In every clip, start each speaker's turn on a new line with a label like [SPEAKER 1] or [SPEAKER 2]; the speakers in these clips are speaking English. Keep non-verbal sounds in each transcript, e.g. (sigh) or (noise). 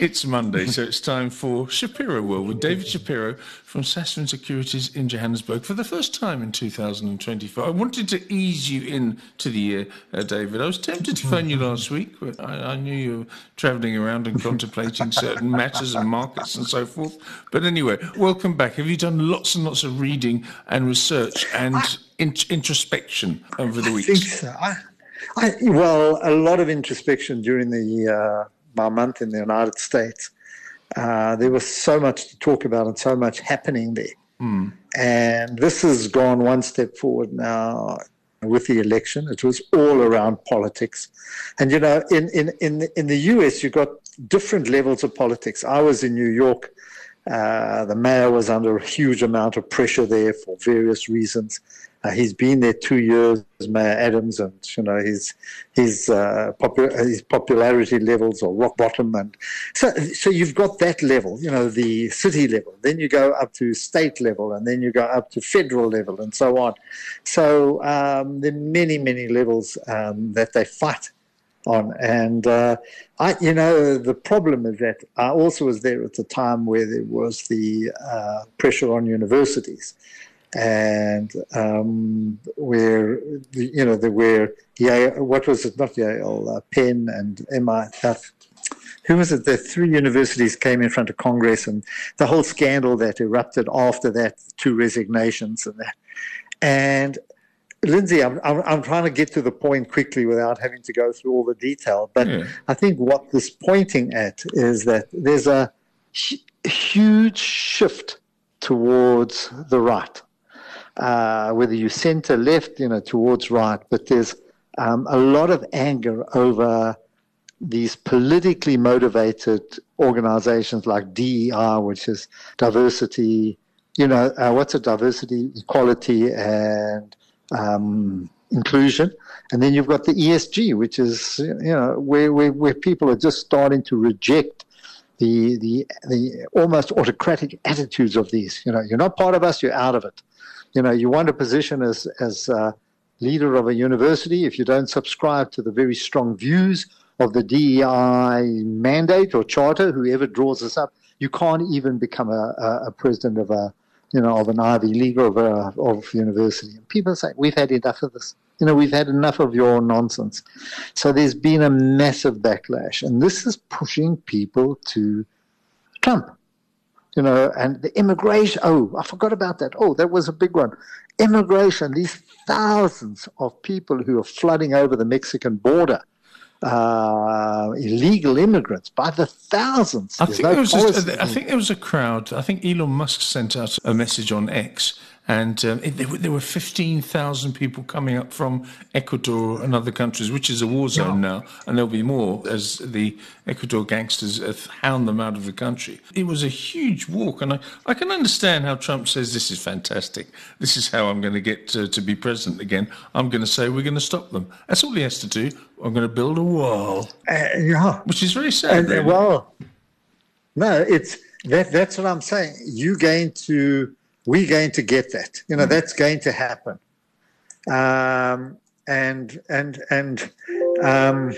[SPEAKER 1] It's Monday, so it's time for Shapiro World with David Shapiro from Sasfin Securities in Johannesburg for the first time in 2024. I wanted to ease you in to the year, uh, David. I was tempted to phone you last week, but I, I knew you were travelling around and contemplating certain matters and markets and so forth. But anyway, welcome back. Have you done lots and lots of reading and research and in- introspection over the week?
[SPEAKER 2] I think so. I, I, well, a lot of introspection during the uh, my month in the United States. Uh, there was so much to talk about and so much happening there. Mm. And this has gone one step forward now with the election. It was all around politics. And, you know, in, in, in, the, in the US, you've got different levels of politics. I was in New York. Uh, the mayor was under a huge amount of pressure there for various reasons. Uh, he's been there two years, Mayor Adams, and you know his his uh, his popularity levels are rock bottom, and so so you've got that level, you know, the city level. Then you go up to state level, and then you go up to federal level, and so on. So um, there are many many levels um, that they fight on, and uh, I, you know, the problem is that I also was there at the time where there was the uh, pressure on universities and um, where you know there were Yale, what was it? Not Yale, uh, Penn and MIT. Who was it? The three universities came in front of Congress, and the whole scandal that erupted after that, two resignations and that. And Lindsay, I'm, I'm, I'm, trying to get to the point quickly without having to go through all the detail. But yeah. I think what this pointing at is that there's a huge shift towards the right uh, whether you center left, you know, towards right, but there's um, a lot of anger over these politically motivated organizations like DEI, which is diversity, you know, uh, what's a diversity, equality, and um, inclusion. And then you've got the ESG, which is, you know, where, where, where people are just starting to reject the, the, the almost autocratic attitudes of these. You know, you're not part of us, you're out of it you know, you want a position as as leader of a university if you don't subscribe to the very strong views of the DEI mandate or charter, whoever draws this up, you can't even become a, a, a president of a you know of an Ivy League or of, a, of university. And people say we've had enough of this. You know, we've had enough of your nonsense. So there's been a massive backlash, and this is pushing people to Trump you know, and the immigration. Oh, I forgot about that. Oh, that was a big one. Immigration, these thousands of people who are flooding over the Mexican border. Uh, illegal immigrants by the thousands.
[SPEAKER 1] I think, no was just, I think there was a crowd. I think Elon Musk sent out a message on X and um, it, there, were, there, were 15,000 people coming up from Ecuador and other countries, which is a war zone yeah. now, and there'll be more as the Ecuador gangsters hound them out of the country. It was a huge walk, and I, I can understand how Trump says this is fantastic. This is how I'm going to get to, to be president again. I'm going to say we're going to stop them. That's all he has to do. I'm going to build a wall.
[SPEAKER 2] Uh, yeah.
[SPEAKER 1] Which is very sad.
[SPEAKER 2] Uh, well, no, it's that, that's what I'm saying. You're going to we're going to get that. You know, mm. that's going to happen. Um, and and and um,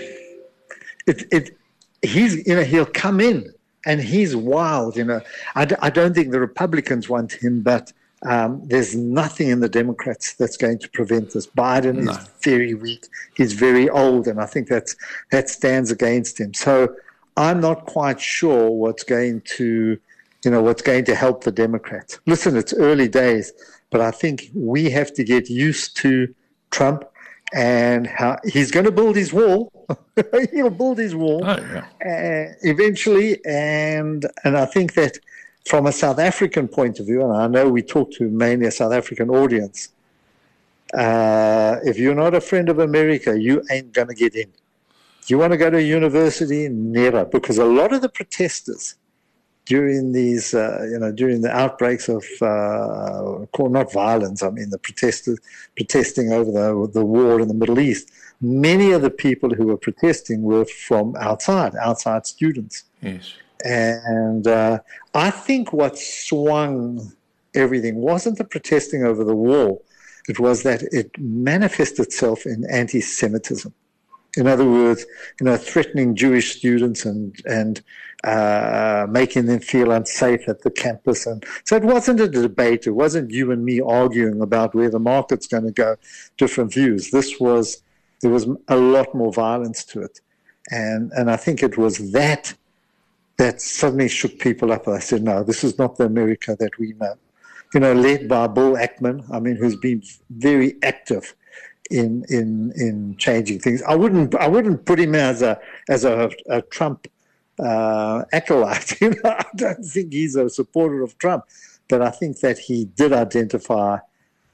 [SPEAKER 2] it it he's you know he'll come in and he's wild. You know, I d- I don't think the Republicans want him, but um, there's nothing in the Democrats that's going to prevent this. Biden no. is very weak. He's very old, and I think that's that stands against him. So I'm not quite sure what's going to you know, what's going to help the Democrats. Listen, it's early days, but I think we have to get used to Trump and how he's going to build his wall. (laughs) He'll build his wall oh, yeah. uh, eventually, and and I think that from a South African point of view, and I know we talk to mainly a South African audience. Uh, if you're not a friend of America, you ain't going to get in. You want to go to university? Never, because a lot of the protesters during these, uh, you know, during the outbreaks of, uh, not violence, I mean the protesters protesting over the, the war in the Middle East, many of the people who were protesting were from outside, outside students.
[SPEAKER 1] Yes.
[SPEAKER 2] And uh, I think what swung everything wasn't the protesting over the war. it was that it manifested itself in anti-Semitism. In other words, you know, threatening Jewish students and and uh, making them feel unsafe at the campus. And so it wasn't a debate. It wasn't you and me arguing about where the market's going to go. Different views. This was there was a lot more violence to it, and and I think it was that that suddenly shook people up. I said, no, this is not the America that we know. You know, led by Bill Ackman. I mean, who's been very active in in in changing things. I wouldn't I wouldn't put him as a as a, a Trump uh, acolyte. (laughs) You know, I don't think he's a supporter of Trump, but I think that he did identify,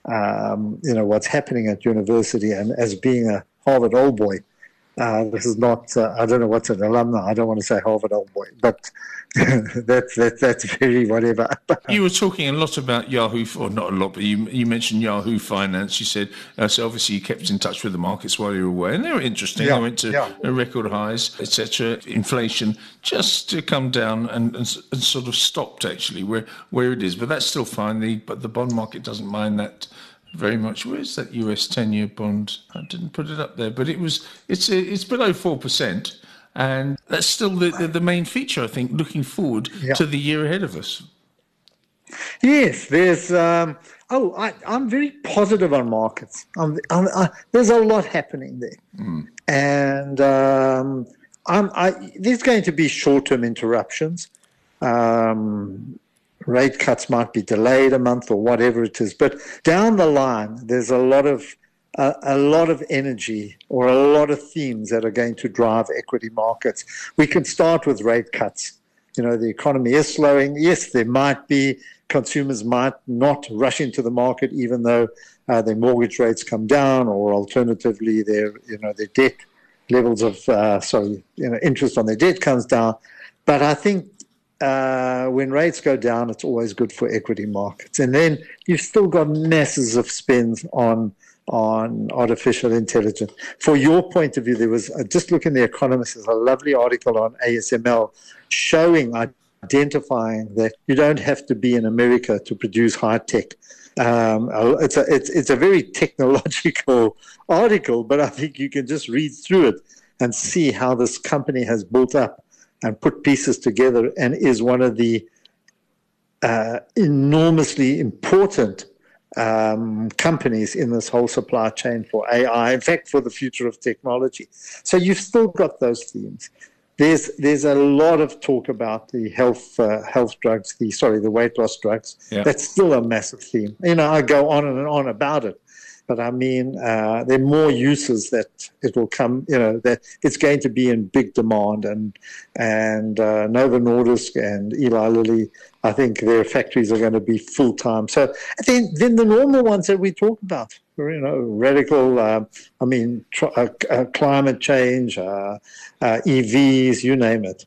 [SPEAKER 2] um, you know, what's happening at university and as being a Harvard old boy. Uh, this is not, uh, I don't know what's an alumni. I don't want to say Harvard old boy, but (laughs) that's, that, that's very whatever. (laughs)
[SPEAKER 1] you were talking a lot about Yahoo, or not a lot, but you, you mentioned Yahoo Finance. You said, uh, so obviously you kept in touch with the markets while you were away, and they were interesting. Yeah, they went to yeah. record highs, etc. Inflation just to come down and, and, and, sort of stopped actually where, where it is, but that's still fine. The, but the bond market doesn't mind that very much. Where's that US ten-year bond? I didn't put it up there, but it was. It's it's below four percent, and that's still the, the, the main feature. I think looking forward yeah. to the year ahead of us.
[SPEAKER 2] Yes, there's. Um, oh, I, am very positive on markets. I'm, I'm, I, there's a lot happening there, mm. and um, I, there's going to be short-term interruptions. Um, rate cuts might be delayed a month or whatever it is. But down the line, there's a lot of a lot of energy or a lot of themes that are going to drive equity markets. We can start with rate cuts. You know, the economy is slowing. Yes, there might be consumers might not rush into the market even though uh, their mortgage rates come down, or alternatively, their you know their debt levels of uh, sorry you know interest on their debt comes down. But I think uh, when rates go down, it's always good for equity markets. And then you've still got masses of spends on on artificial intelligence. For your point of view, there was uh, just look in the Economist. There's a lovely article on ASML showing identifying that you don't have to be in America to produce high tech. Um, it's a it's, it's a very technological (laughs) article, but I think you can just read through it and see how this company has built up and put pieces together and is one of the uh, enormously important um, companies in this whole supply chain for AI, in fact, for the future of technology. So you've still got those themes. There's there's a lot of talk about the health uh, health drugs, the sorry, the weight loss drugs. Yeah. That's still a massive theme. You know, I go on and on about it. But I mean, uh, there are more uses that it will come. You know that it's going to be in big demand, and and uh, Novo Nordisk and Eli Lilly, I think their factories are going to be full time. So then, then the normal ones that we talk about, you know, radical. Uh, I mean, tr- uh, uh, climate change, uh, EVs, you name it.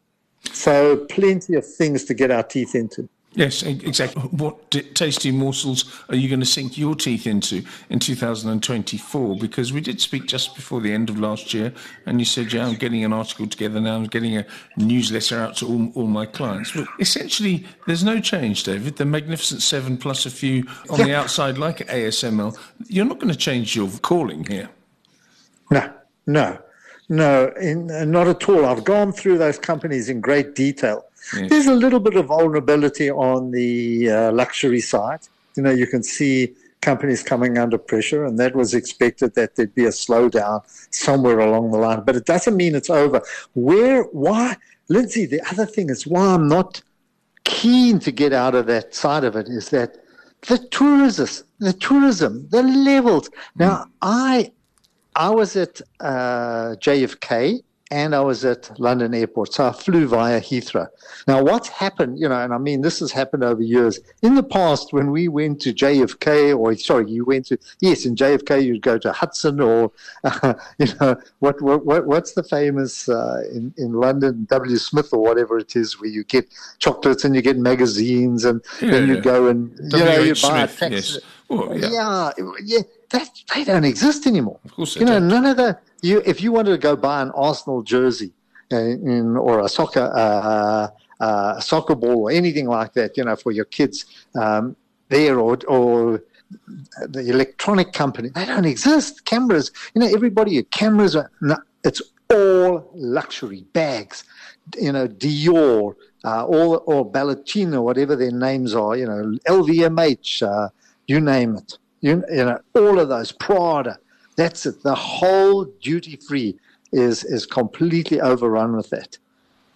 [SPEAKER 2] So plenty of things to get our teeth into.
[SPEAKER 1] Yes, exactly. What tasty morsels are you going to sink your teeth into in 2024? Because we did speak just before the end of last year, and you said, "Yeah, I'm getting an article together now. I'm getting a newsletter out to all, all my clients." But essentially, there's no change, David. The Magnificent Seven plus a few on the outside, like ASML. You're not going to change your calling here.
[SPEAKER 2] No, no, no, in, not at all. I've gone through those companies in great detail Yes. There's a little bit of vulnerability on the uh, luxury side. You know, you can see companies coming under pressure, and that was expected that there'd be a slowdown somewhere along the line. But it doesn't mean it's over. Where, why, Lindsay? The other thing is why I'm not keen to get out of that side of it is that the tourism, the tourism, the levels. Now, mm. I, I was at uh, JFK and I was at London Airport. So I flew via Heathrow. Now, what's happened, you know, and I mean, this has happened over years. In the past, when we went to JFK, or sorry, you went to, yes, in JFK, you'd go to Hudson or, uh, (laughs) you know, what, what, what's the famous uh, in, in London, W. Smith or whatever it is, where you get chocolates and you get magazines and yeah, then you yeah. go and, you know, you buy Smith, a. Yes. Well, yeah. yeah, yeah, that, they don't exist anymore.
[SPEAKER 1] Of course,
[SPEAKER 2] you know,
[SPEAKER 1] don't.
[SPEAKER 2] none of the you if you wanted to go buy an Arsenal jersey uh, in, or a soccer uh, uh, soccer ball or anything like that, you know, for your kids um, there or or the electronic company, they don't exist. Cameras, you know, everybody, cameras are, it's all luxury bags, you know, Dior, uh, or, or Valentino, whatever their names are, you know, LVMH, uh, you name it. You, you know, all of those, Prada. That's it. The whole duty free is is completely overrun with that.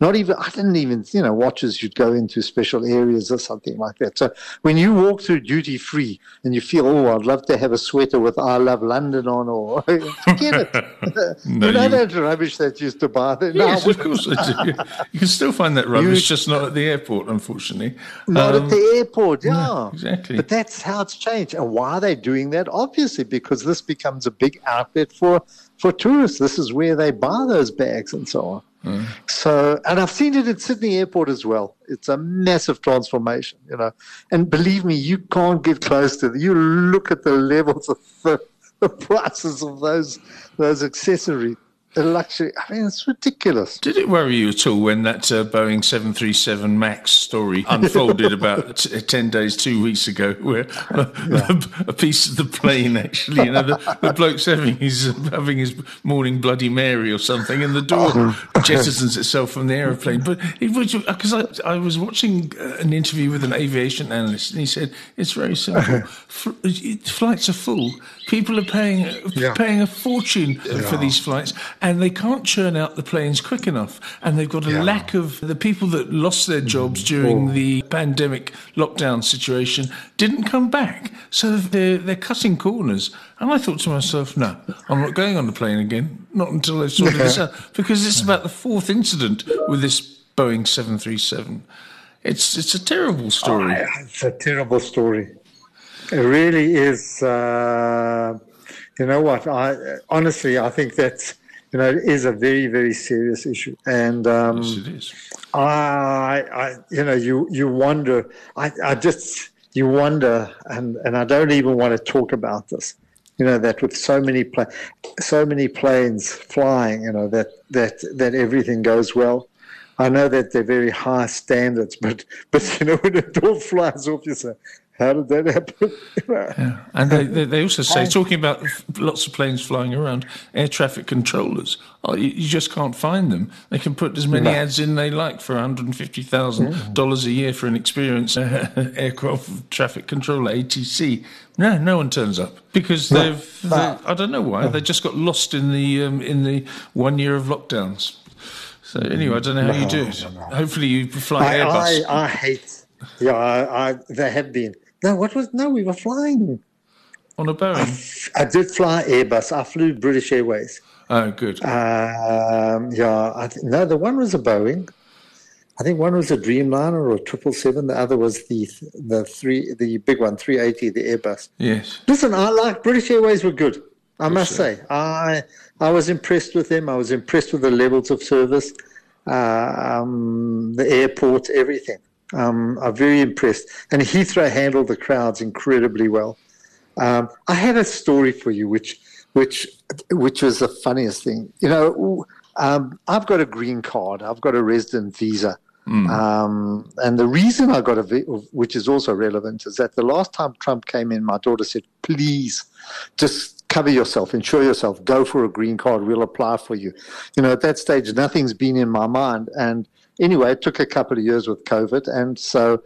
[SPEAKER 2] Not even, I didn't even, you know, watches you'd go into special areas or something like that. So when you walk through duty free and you feel, oh, I'd love to have a sweater with I Love London on, or (laughs) forget it. (laughs) no, you know you... that rubbish that used to buy there?
[SPEAKER 1] Yes, no, of course I do. You can still find that rubbish, just not at the airport, unfortunately.
[SPEAKER 2] Not um, at the airport, yeah.
[SPEAKER 1] No, exactly.
[SPEAKER 2] But that's how it's changed. And why are they doing that? Obviously, because this becomes a big outlet for, for tourists. This is where they buy those bags and so on. Mm. So, and I've seen it at Sydney Airport as well. It's a massive transformation, you know. And believe me, you can't get close to it. You look at the levels of the, (laughs) the prices of those those accessories a luxury. I mean, it's ridiculous.
[SPEAKER 1] Did it worry you at all when that uh, Boeing 737 MAX story (laughs) unfolded about t- 10 days, two weeks ago, where a, yeah. a, piece of the plane actually, you know, the, the bloke's having his, having his morning Bloody Mary or something, and the door (laughs) oh. jettisons itself from the aeroplane. But it was because I, I was watching uh, an interview with an aviation analyst, and he said it's very simple. F- flights are full. People are paying yeah. paying a fortune yeah. for these flights and they can't churn out the planes quick enough. And they've got a yeah. lack of the people that lost their jobs during oh. the pandemic lockdown situation didn't come back. So they're, they're cutting corners. And I thought to myself, no, I'm not going on the plane again, not until they've sorted this out, because it's about the fourth incident with this Boeing 737. It's, it's a terrible story.
[SPEAKER 2] Oh, it's a terrible story. It really is. Uh, you know what? I honestly, I think that's you know, it is a very, very serious issue. And um,
[SPEAKER 1] yes, it is.
[SPEAKER 2] I, I, you know, you you wonder. I, I just you wonder, and and I don't even want to talk about this. You know that with so many pla- so many planes flying, you know that that that everything goes well. I know that they're very high standards, (laughs) but but you know when it all flies off, you say, how did that happen? (laughs)
[SPEAKER 1] yeah. And they, they, also say, talking about lots of planes flying around, air traffic controllers, oh, you, you, just can't find them. They can put as many no. ads in they like for $150,000 a year for an experienced uh, (laughs) aircraft traffic controller, ATC. No, no one turns up because they've, no. I don't know why, they just got lost in the, um, in the one year of lockdowns. So anyway, I don't know how no, you do it. Hopefully you fly
[SPEAKER 2] I,
[SPEAKER 1] Airbus.
[SPEAKER 2] I, I hate, yeah, I, I, there have been no, what was no? We were flying
[SPEAKER 1] on a Boeing.
[SPEAKER 2] I, I did fly Airbus. I flew British Airways.
[SPEAKER 1] Oh, good.
[SPEAKER 2] Um, yeah, I th- no, the one was a Boeing. I think one was a Dreamliner or a triple seven. The other was the the three the big one, three eighty, the Airbus.
[SPEAKER 1] Yes.
[SPEAKER 2] Listen, I like British Airways were good. I must say, I I was impressed with them. I was impressed with the levels of service, uh, um, the airport, everything. Um, I'm very impressed. And Heathrow handled the crowds incredibly well. Um, I had a story for you, which which which was the funniest thing. You know, um, I've got a green card. I've got a resident visa. Mm. Um, and the reason I got a, which is also relevant, is that the last time Trump came in, my daughter said, "Please, just cover yourself, insure yourself, go for a green card. We'll apply for you." You know, at that stage, nothing's been in my mind, and anyway, it took a couple of years with COVID. And so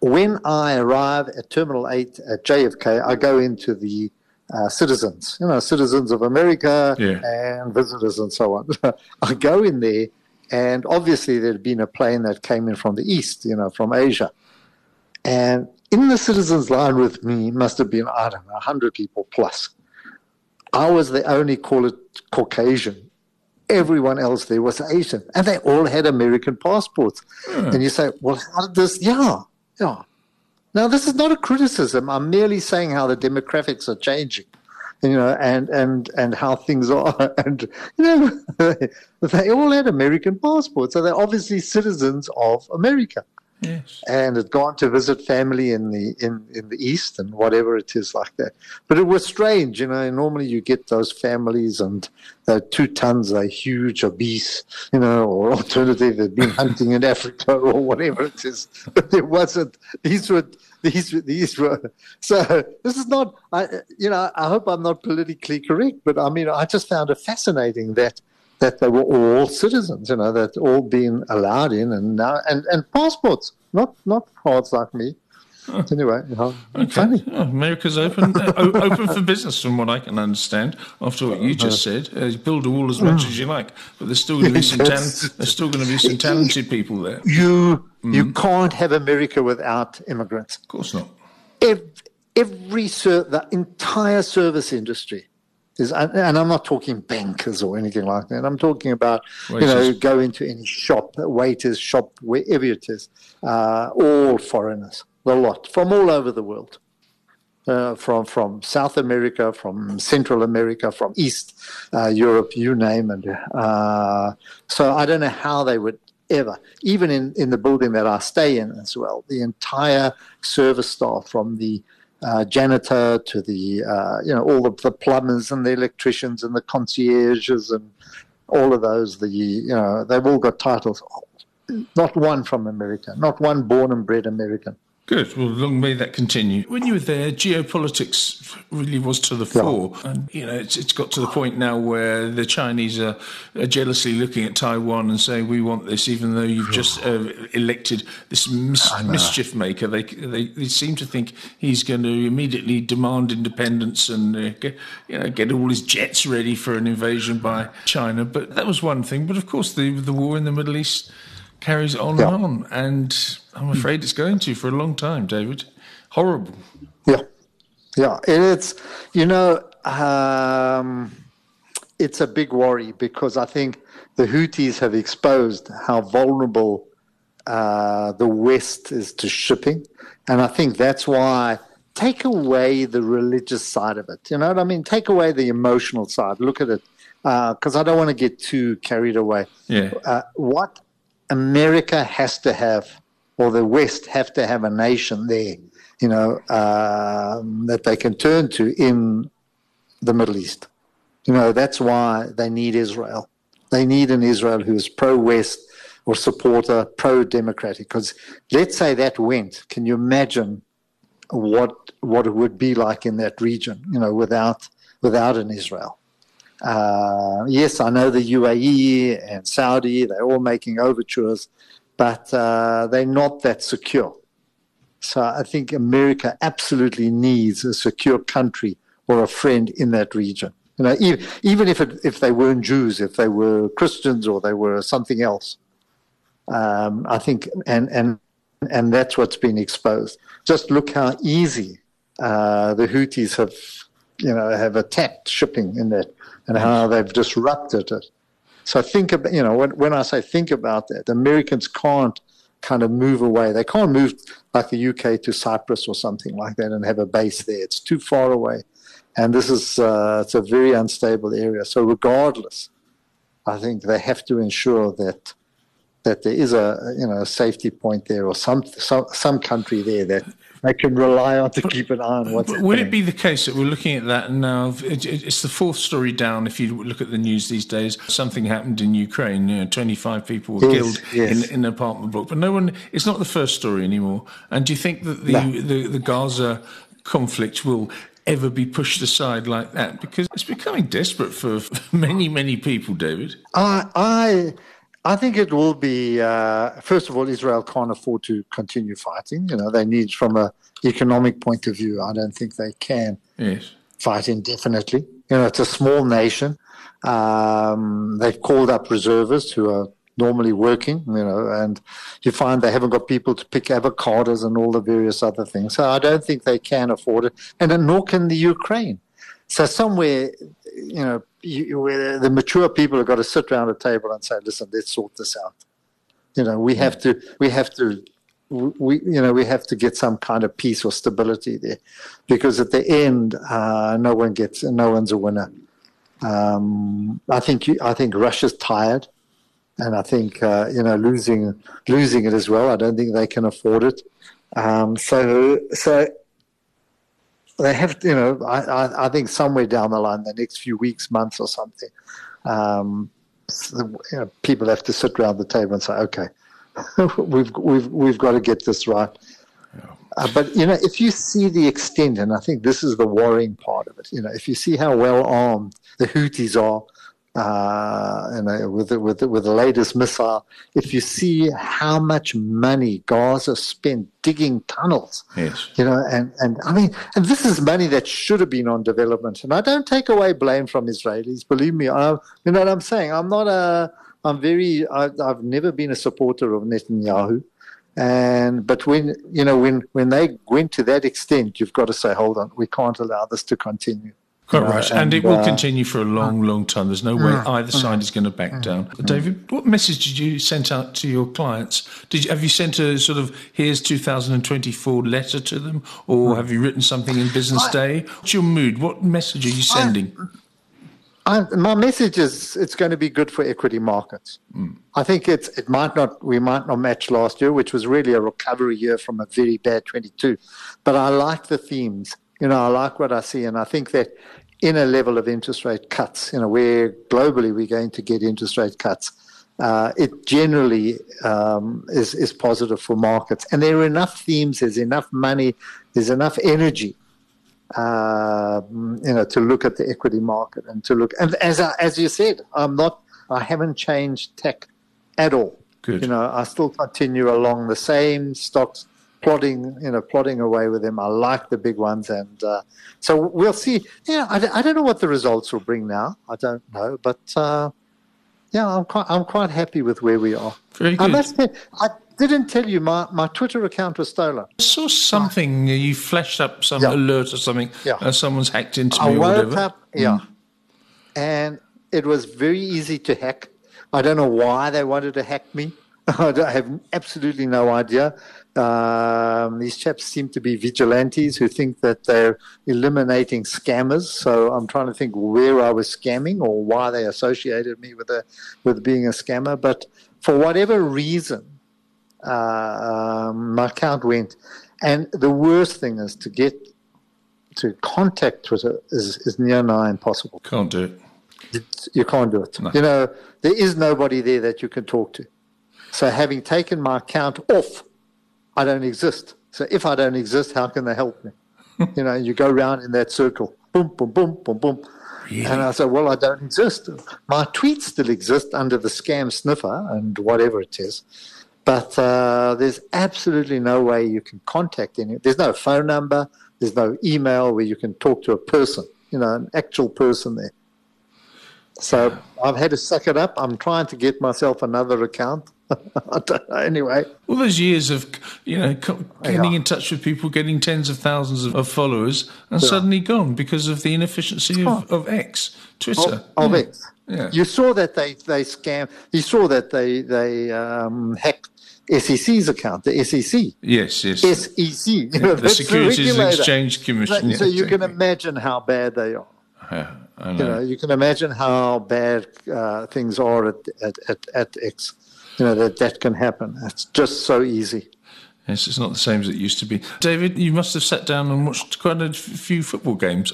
[SPEAKER 2] when I arrive at Terminal 8 at JFK, I go into the uh, citizens, you know, citizens of America yeah. and visitors and so on. (laughs) I go in there, and obviously there'd been a plane that came in from the east, you know, from Asia. And in the citizens line with me must have been, I don't know, 100 people plus. I was the only call it Caucasian everyone else there was Asian, and they all had American passports. Hmm. And you say, well, how did this? Yeah, yeah. Now, this is not a criticism. I'm merely saying how the demographics are changing, you know, and and and how things are. (laughs) And you know, (laughs) they all had American passports, so they're obviously citizens of America. And had gone to visit family in the in, in the east and whatever it is like that. But it was strange, you know. Normally you get those families and they're two tons, they're huge, obese, you know, or (laughs) alternative they've been hunting in Africa (laughs) or whatever it is. But there wasn't. These were these these were. So this is not. I you know. I hope I'm not politically correct, but I mean I just found it fascinating that that they were all citizens, you know, that all been allowed in and now and, and passports, not not cards like me. Anyway, you know,
[SPEAKER 1] Okay.
[SPEAKER 2] funny.
[SPEAKER 1] Oh, America's open uh, open for business, from what I can understand. After what you just said, uh, build a wall as much as you like, but there's still going to be some
[SPEAKER 2] Yes.
[SPEAKER 1] talent, there's still going to be some talented people there.
[SPEAKER 2] You you can't have America without immigrants.
[SPEAKER 1] Of course not.
[SPEAKER 2] Every, every ser- the entire service industry is, and I'm not talking bankers or anything like that. I'm talking about you know go into any shop, waiters shop, wherever it is, uh, all foreigners, the lot from all over the world. Uh, from from South America, from Central America, from East uh, Europe, you name it. Uh, so I don't know how they would ever, even in, in the building that I stay in as well, the entire service staff from the uh, janitor to the uh, you know all of the plumbers and the electricians and the concierges and all of those. The you know they've all got titles. Not one from America. Not one born and bred American.
[SPEAKER 1] Good. Well, long may that continue. When you were there, geopolitics really was to the fore, and you know it's, it's got to the point now where the Chinese are, are jealously looking at Taiwan and saying we want this, even though you've just (sighs) uh, elected this mis- mischief maker. They, they they seem to think he's going to immediately demand independence and uh, get, you know get all his jets ready for an invasion by China. But that was one thing. But of course, the the war in the Middle East carries on
[SPEAKER 2] Yeah.
[SPEAKER 1] and on, and I'm afraid it's going to for a long time, David. Horrible.
[SPEAKER 2] Yeah, yeah. It's you know um, it's a big worry because I think the Houthis have exposed how vulnerable uh, the West is to shipping, and I think that's why. Take away the religious side of it. You know what I mean? Take away the emotional side. Look at it, Uh because I don't want to get too carried away.
[SPEAKER 1] Yeah.
[SPEAKER 2] Uh, what America has to have, or the West have to have a nation there, you know, um, that they can turn to in the Middle East. You know, that's why they need Israel. They need an Israel who is pro West or supporter, pro democratic. Because let's say that went, can you imagine what what it would be like in that region? You know, without without an Israel. Uh, yes, I know the UAE and Saudi, they're all making overtures, but uh, they're not that secure. So I think America absolutely needs a secure country or a friend in that region. You know, even, even if it, if they weren't Jews, if they were Christians or they were something else, um, I think, and and and that's what's been exposed. Just look how easy uh, the Houthis have, you know, have attacked shipping in that, and how they've disrupted it. So think about, you know, when, when I say think about that, the Americans can't kind of move away. They can't move like the UK to Cyprus or something like that and have a base there. It's too far away, and this is uh, it's a very unstable area. So regardless, I think they have to ensure that that there is a you know a safety point there or some some some country there that they can rely on to keep an eye on what's
[SPEAKER 1] would it be the case that we're looking at that now? It, it- it's the fourth story down. If you look at the news these days, something happened in Ukraine. You know, twenty-five people were
[SPEAKER 2] Yes,
[SPEAKER 1] killed
[SPEAKER 2] yes.
[SPEAKER 1] in, in an apartment block. But no one. It's not the first story anymore. And do you think that the
[SPEAKER 2] No.
[SPEAKER 1] the, the Gaza conflict will? Ever be pushed aside like that because it's becoming desperate for (laughs) many, many people, David.
[SPEAKER 2] I I I think it will be. Uh, first of all, Israel can't afford to continue fighting. You know, they need from a economic point of view. I don't think they can
[SPEAKER 1] Yes.
[SPEAKER 2] fight indefinitely. You know, it's a small nation. Um, they've called up reservists who are normally working, you know, and you find they haven't got people to pick avocados and all the various other things. So I don't think they can afford it, and nor can the Ukraine. So somewhere, you know, you, where the mature people have got to sit around a table and say, "Listen, let's sort this out." You know, we have to, we have to, we, you know, we have to get some kind of peace or stability there, because at the end, uh, no one gets, no one's a winner. Um, I think, you, I think Russia's tired. and I think uh, you know losing losing it as well. I don't think they can afford it. Um, so so they have you know I, I, I, think somewhere down the line, the next few weeks, months, or something, um, you know, people have to sit around the table and say, okay, (laughs) we've we've we've got to get this right. Uh, but you know, if you see the extent, and I think this is the worrying part of it. You know, if you see how well armed the Houthis are, uh, and with the, with the, with the latest missile, if you see how much money Gaza spent digging tunnels,
[SPEAKER 1] yes,
[SPEAKER 2] you know, and and I mean, and this is money that should have been on development. And I don't take away blame from Israelis. Believe me, I, you know what I'm saying. I'm not a. I'm very. I, I've never been a supporter of Netanyahu. And but when you know when when they went to that extent, you've got to say, hold on, we can't allow this to continue.
[SPEAKER 1] Quite right, and, and, it will uh, continue for a uh, long, long time. There's no way mm, either mm, side is going to back mm, down. David, what message did you send out to your clients? Did you, have you sent a sort of here's 2024 letter to them, or have you written something in Business I, Day? What's your mood? What message are you sending? I,
[SPEAKER 2] I, my message is it's going to be good for equity markets. Mm. I think it's it might not we might not match last year, which was really a recovery year from a very bad 22. But I like the themes. You know, I like what I see, and I think that in a level of interest rate cuts, you know, where globally we're going to get interest rate cuts, uh, it generally um, is is positive for markets. And there are enough themes. There's enough money. There's enough energy uh, you know, to look at the equity market and to look. And as I, as you said, I'm not. I haven't changed tech at all.
[SPEAKER 1] Good.
[SPEAKER 2] You know, I still continue along the same stocks, plodding, you know, plodding away with them. I like the big ones, and uh, so we'll see. Yeah, I, I don't know what the results will bring now. I don't know, but uh, yeah, I'm quite I'm quite happy with where we are.
[SPEAKER 1] Very good. I must
[SPEAKER 2] say, I, didn't tell you my, my Twitter account was stolen.
[SPEAKER 1] I saw something, you flashed up some yeah. alert or something, yeah. Uh, someone's hacked into
[SPEAKER 2] I
[SPEAKER 1] me
[SPEAKER 2] woke
[SPEAKER 1] whatever.
[SPEAKER 2] Up, yeah. Mm. And it was very easy to hack. I don't know why they wanted to hack me. (laughs) I have absolutely no idea. Um, these chaps seem to be vigilantes who think that they're eliminating scammers. So I'm trying to think where I was scamming or why they associated me with a with being a scammer. But for whatever reason, uh, um, my account went. And the worst thing is to get to contact Twitter is, is near nigh impossible.
[SPEAKER 1] Can't do it.
[SPEAKER 2] It's, you can't do it. No. You know, there is nobody there that you can talk to. So having taken my account off, I don't exist. So if I don't exist, how can they help me? (laughs) you know, you go around in that circle, boom, boom, boom, boom, boom. Really? And I said, well, I don't exist. My tweets still exist under the scam sniffer and whatever it is. But uh, there's absolutely no way you can contact any. There's no phone number. There's no email where you can talk to a person. You know, an actual person there. So I've had to suck it up. I'm trying to get myself another account. (laughs) anyway.
[SPEAKER 1] All those years of you know getting in touch with people, getting tens of thousands of, followers, and yeah. suddenly gone because of the inefficiency of, of X, Twitter.
[SPEAKER 2] Of, of yeah. X. Yeah. You saw that they they scam. You saw that they they um, hacked SEC's account, the SEC.
[SPEAKER 1] Yes, yes.
[SPEAKER 2] SEC. You
[SPEAKER 1] know, the Securities the Exchange Commission.
[SPEAKER 2] So, so you can imagine how bad they are.
[SPEAKER 1] Yeah,
[SPEAKER 2] know. You know, you can imagine how bad uh, things are at, at, at, at X. You know, that that can happen. It's just so easy.
[SPEAKER 1] Yes, it's not the same as it used to be. David, you must have sat down and watched quite a few football games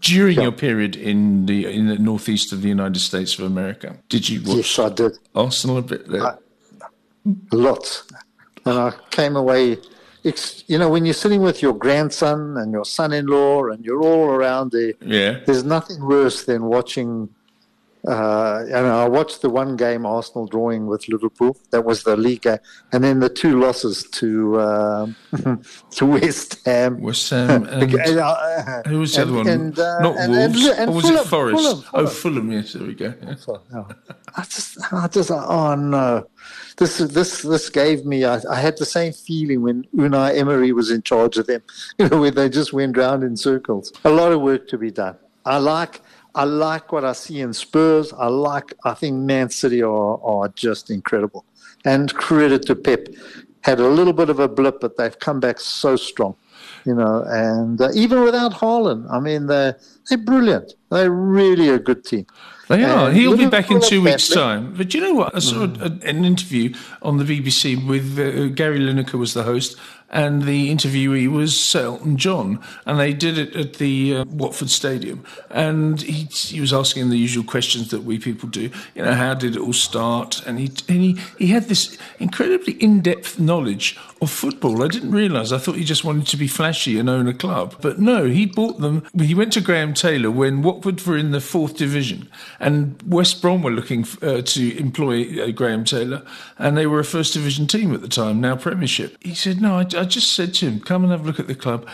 [SPEAKER 1] during yeah. your period in the in the northeast of the United States of America. Did you watch
[SPEAKER 2] yes, I did.
[SPEAKER 1] Arsenal a bit there? I,
[SPEAKER 2] lots. And I came away, you know, when you're sitting with your grandson and your son in law and you're all around there,
[SPEAKER 1] yeah.
[SPEAKER 2] there's nothing worse than watching. Uh, and I watched the one game Arsenal drawing with Liverpool. That was the league game, and then the two losses to uh, (laughs) to West Ham.
[SPEAKER 1] West Ham. (laughs) And, uh, who was the and, other one? And, uh, Not and, Wolves. And, or was Fulham, it Forest? Fulham, Fulham. Oh, Fulham. Yes, there we go. Yeah.
[SPEAKER 2] I just, I just, oh no this this this gave me. I, I, had the same feeling when Unai Emery was in charge of them. (laughs) You know, where they just went round in circles. A lot of work to be done. I like I like what I see in Spurs. I like. I think Man City are are just incredible. And credit to Pep. Had a little bit of a blip, but they've come back so strong. You know, and uh, even without Haaland, I mean, they're they're brilliant. They're really a good team.
[SPEAKER 1] They are.
[SPEAKER 2] And
[SPEAKER 1] He'll be back in two weeks' time. But you know what? I saw a, an interview on the BBC with uh, Gary Lineker was the host, and the interviewee was Elton John, and they did it at the uh, Watford Stadium, and he he was asking the usual questions that we people do. You know, how did it all start? And he and he, he had this incredibly in depth knowledge of football. I didn't realise. I thought he just wanted to be flashy and own a club, but no, he bought them. He went to Graham Taylor when Watford were in the fourth division, and West Brom were looking uh, to employ uh, Graham Taylor, and they were a first division team at the time, now Premiership. He said, "No, I, I just said to him, come and have a look at the club."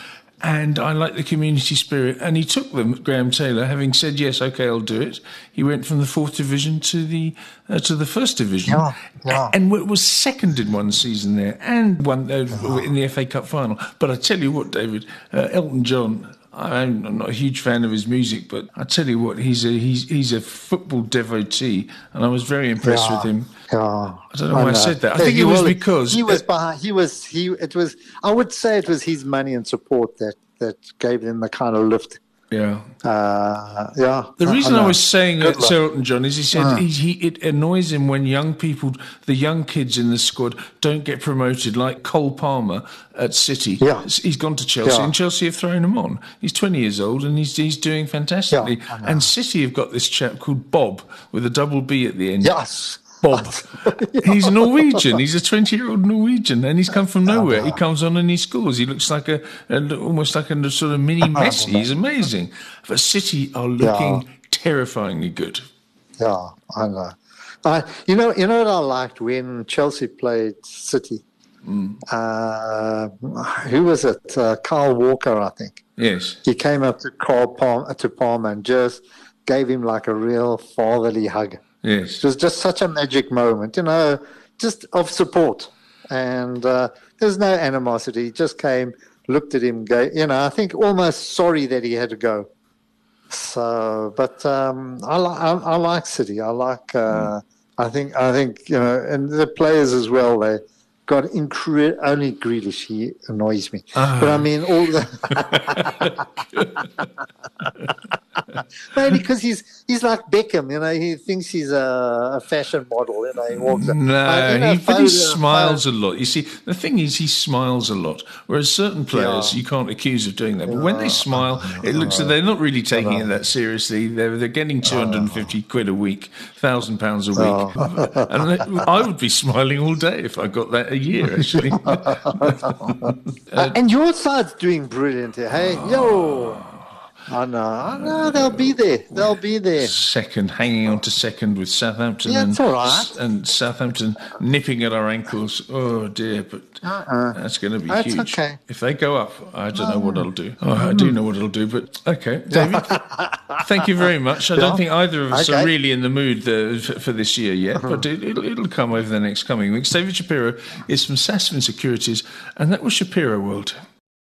[SPEAKER 1] And I like the community spirit. And he took them, Graham Taylor, having said yes, okay, I'll do it. He went from the fourth division to the uh, to the first division,
[SPEAKER 2] Yeah, yeah.
[SPEAKER 1] and was second in one season there, and won uh, in the FA Cup final. But I tell you what, David, uh, Elton John. I'm not a huge fan of his music, but I tell you what, he's a he's he's a football devotee, and I was very impressed
[SPEAKER 2] Yeah.
[SPEAKER 1] with him.
[SPEAKER 2] Yeah,
[SPEAKER 1] I don't know why I
[SPEAKER 2] know.
[SPEAKER 1] said that. I
[SPEAKER 2] Yeah,
[SPEAKER 1] think it was
[SPEAKER 2] really-
[SPEAKER 1] because-
[SPEAKER 2] he was behind. He was he. It was. I would say it was his money and support that that gave them the kind of lift.
[SPEAKER 1] Yeah.
[SPEAKER 2] Uh, yeah.
[SPEAKER 1] The reason I,
[SPEAKER 2] know.
[SPEAKER 1] was saying
[SPEAKER 2] Good
[SPEAKER 1] at
[SPEAKER 2] luck.
[SPEAKER 1] Sir Elton John is he said he, he, it annoys him when young people, the young kids in the squad, don't get promoted, like Cole Palmer at City.
[SPEAKER 2] Yeah.
[SPEAKER 1] He's gone to Chelsea,
[SPEAKER 2] Yeah.
[SPEAKER 1] and Chelsea have thrown him on. He's 20 years old, and he's, he's doing fantastically.
[SPEAKER 2] Yeah,
[SPEAKER 1] and City have got this chap called Bobb, with a double B at the end.
[SPEAKER 2] Yes.
[SPEAKER 1] Bobb. (laughs) He's Norwegian. He's a 20 year old Norwegian and he's come from nowhere. He comes on and he scores. He looks like a, a almost like a sort of mini (laughs) Messi. He's amazing. But City are looking terrifyingly good.
[SPEAKER 2] Yeah, I know. I, you know, you know what I liked when Chelsea played City.
[SPEAKER 1] Mm.
[SPEAKER 2] Uh, who was it? Uh, Carl Walker, I think.
[SPEAKER 1] Yes.
[SPEAKER 2] He came up to Carl Palm, to Palmer and just gave him like a real fatherly hug.
[SPEAKER 1] Yes.
[SPEAKER 2] It was just such a magic moment, you know, just of support. And uh, there's no animosity. He just came, looked at him, gave, you know, I think almost sorry that he had to go. So, but um, I, li- I, I like City. I like. Uh, I think. I think you know, and the players as well. They got incre- only Grealish. He annoys me. But I mean, all the. (laughs) Maybe because he's he's like Beckham, you know. He thinks he's a, a fashion model, you know. He walks.
[SPEAKER 1] No,
[SPEAKER 2] uh, you know,
[SPEAKER 1] he, but he smiles a lot. You see, the thing is, he smiles a lot. Whereas certain players,
[SPEAKER 2] Yeah.
[SPEAKER 1] you can't accuse of doing that. But when they smile, it looks like they're not really taking it that seriously. They're they're getting two hundred and fifty quid a week, thousand pounds a week, (laughs) and they- I would be smiling all day if I got that year. (laughs) Actually, (laughs) (laughs)
[SPEAKER 2] Uh, and your side's doing brilliant here. Hey, yo. I know, I know. They'll be there. They'll be there.
[SPEAKER 1] second, hanging on to second with Southampton,
[SPEAKER 2] Yeah,
[SPEAKER 1] and,
[SPEAKER 2] it's all right.
[SPEAKER 1] and Southampton nipping at our ankles. Oh dear, but that's going to be
[SPEAKER 2] That's
[SPEAKER 1] huge.
[SPEAKER 2] okay.
[SPEAKER 1] If they go up, I don't know what I'll do. Oh, I do know what I'll do, but okay, (laughs) David. thank you very much. I don't think either of us are really in the mood uh, for, this year yet, but it, it'll, it'll come over the next coming weeks. David Shapiro is from Sasfin Securities, and that was Shapiro World.